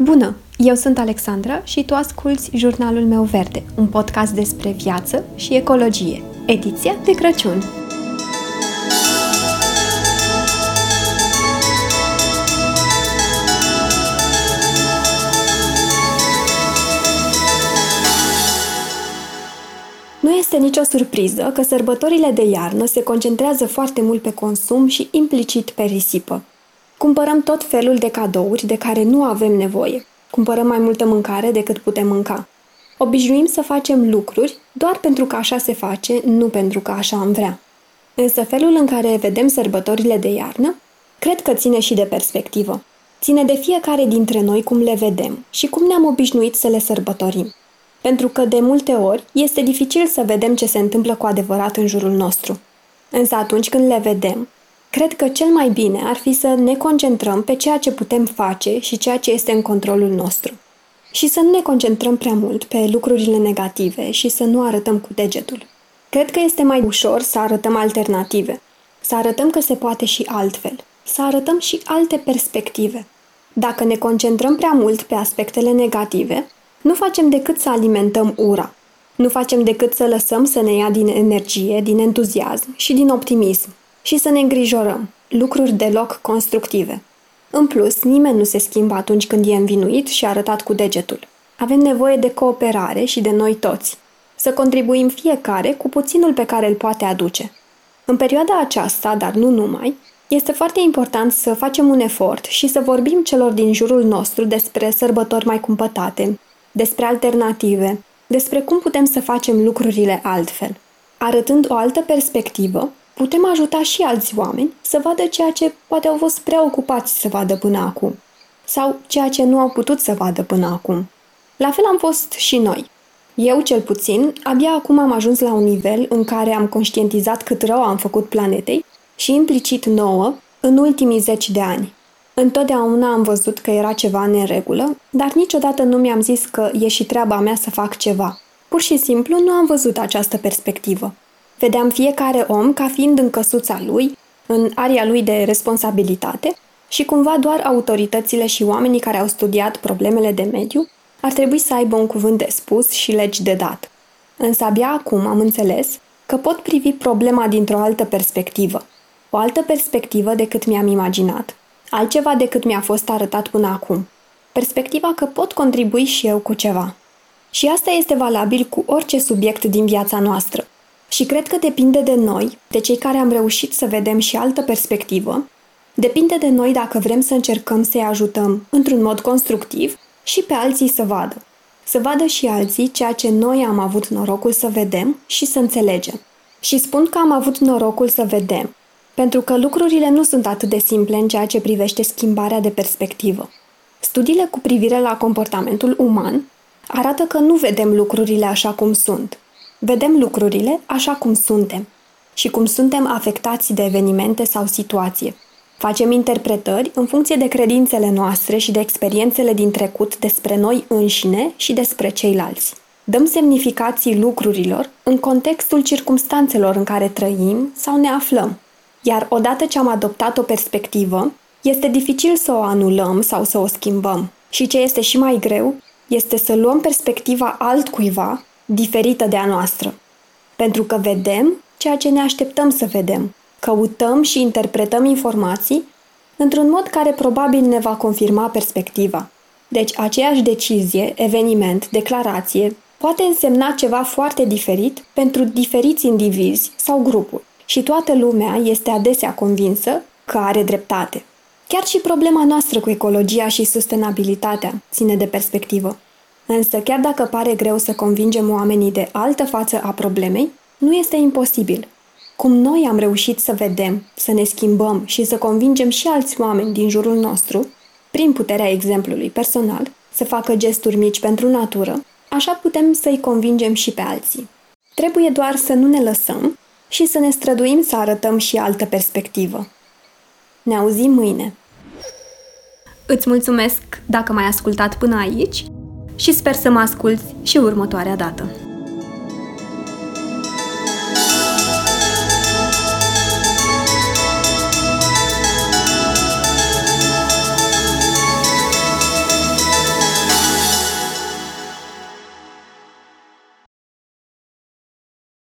Bună! Eu sunt Alexandra și tu asculți Jurnalul meu verde, un podcast despre viață și ecologie, ediția de Crăciun. Nu este nicio surpriză că sărbătorile de iarnă se concentrează foarte mult pe consum și implicit pe risipă. Cumpărăm tot felul de cadouri de care nu avem nevoie. Cumpărăm mai multă mâncare decât putem mânca. Obișnuim să facem lucruri doar pentru că așa se face, nu pentru că așa am vrea. Însă felul în care vedem sărbătorile de iarnă, cred că ține și de perspectivă. Ține de fiecare dintre noi cum le vedem și cum ne-am obișnuit să le sărbătorim. Pentru că de multe ori este dificil să vedem ce se întâmplă cu adevărat în jurul nostru. Însă atunci când le vedem, Cred că cel mai bine ar fi să ne concentrăm pe ceea ce putem face și ceea ce este în controlul nostru. Și să nu ne concentrăm prea mult pe lucrurile negative și să nu arătăm cu degetul. Cred că este mai ușor să arătăm alternative, să arătăm că se poate și altfel, să arătăm și alte perspective. Dacă ne concentrăm prea mult pe aspectele negative, nu facem decât să alimentăm ura. Nu facem decât să lăsăm să ne ia din energie, din entuziasm și din optimism și să ne îngrijorăm, lucruri deloc constructive. În plus, nimeni nu se schimbă atunci când e învinuit și arătat cu degetul. Avem nevoie de cooperare și de noi toți. Să contribuim fiecare cu puținul pe care îl poate aduce. În perioada aceasta, dar nu numai, este foarte important să facem un efort și să vorbim celor din jurul nostru despre sărbători mai cumpătate, despre alternative, despre cum putem să facem lucrurile altfel. Arătând o altă perspectivă, putem ajuta și alți oameni să vadă ceea ce poate au fost prea ocupați să vadă până acum sau ceea ce nu au putut să vadă până acum. La fel am fost și noi. Eu, cel puțin, abia acum am ajuns la un nivel în care am conștientizat cât rău am făcut planetei și implicit nouă în ultimii zeci de ani. Întotdeauna am văzut că era ceva în regulă, dar niciodată nu mi-am zis că e și treaba mea să fac ceva. Pur și simplu nu am văzut această perspectivă. Vedeam fiecare om ca fiind în căsuța lui, în aria lui de responsabilitate și cumva doar autoritățile și oamenii care au studiat problemele de mediu ar trebui să aibă un cuvânt de spus și legi de dat. Însă abia acum am înțeles că pot privi problema dintr-o altă perspectivă. O altă perspectivă decât mi-am imaginat. Altceva decât mi-a fost arătat până acum. Perspectiva că pot contribui și eu cu ceva. Și asta este valabil cu orice subiect din viața noastră – și cred că depinde de noi, de cei care am reușit să vedem și altă perspectivă, depinde de noi dacă vrem să încercăm să-i ajutăm într-un mod constructiv și pe alții să vadă. Să vadă și alții ceea ce noi am avut norocul să vedem și să înțelegem. Și spun că am avut norocul să vedem, pentru că lucrurile nu sunt atât de simple în ceea ce privește schimbarea de perspectivă. Studiile cu privire la comportamentul uman arată că nu vedem lucrurile așa cum sunt, Vedem lucrurile așa cum suntem și cum suntem afectați de evenimente sau situație. Facem interpretări în funcție de credințele noastre și de experiențele din trecut despre noi înșine și despre ceilalți. Dăm semnificații lucrurilor în contextul circumstanțelor în care trăim sau ne aflăm. Iar odată ce am adoptat o perspectivă, este dificil să o anulăm sau să o schimbăm. Și ce este și mai greu, este să luăm perspectiva altcuiva diferită de a noastră. Pentru că vedem ceea ce ne așteptăm să vedem. Căutăm și interpretăm informații într-un mod care probabil ne va confirma perspectiva. Deci aceeași decizie, eveniment, declarație poate însemna ceva foarte diferit pentru diferiți indivizi sau grupuri și toată lumea este adesea convinsă că are dreptate. Chiar și problema noastră cu ecologia și sustenabilitatea ține de perspectivă. Însă, chiar dacă pare greu să convingem oamenii de altă față a problemei, nu este imposibil. Cum noi am reușit să vedem, să ne schimbăm și să convingem și alți oameni din jurul nostru, prin puterea exemplului personal, să facă gesturi mici pentru natură, așa putem să-i convingem și pe alții. Trebuie doar să nu ne lăsăm și să ne străduim să arătăm și altă perspectivă. Ne auzim mâine! Îți mulțumesc dacă m-ai ascultat până aici și sper să mă asculți și următoarea dată.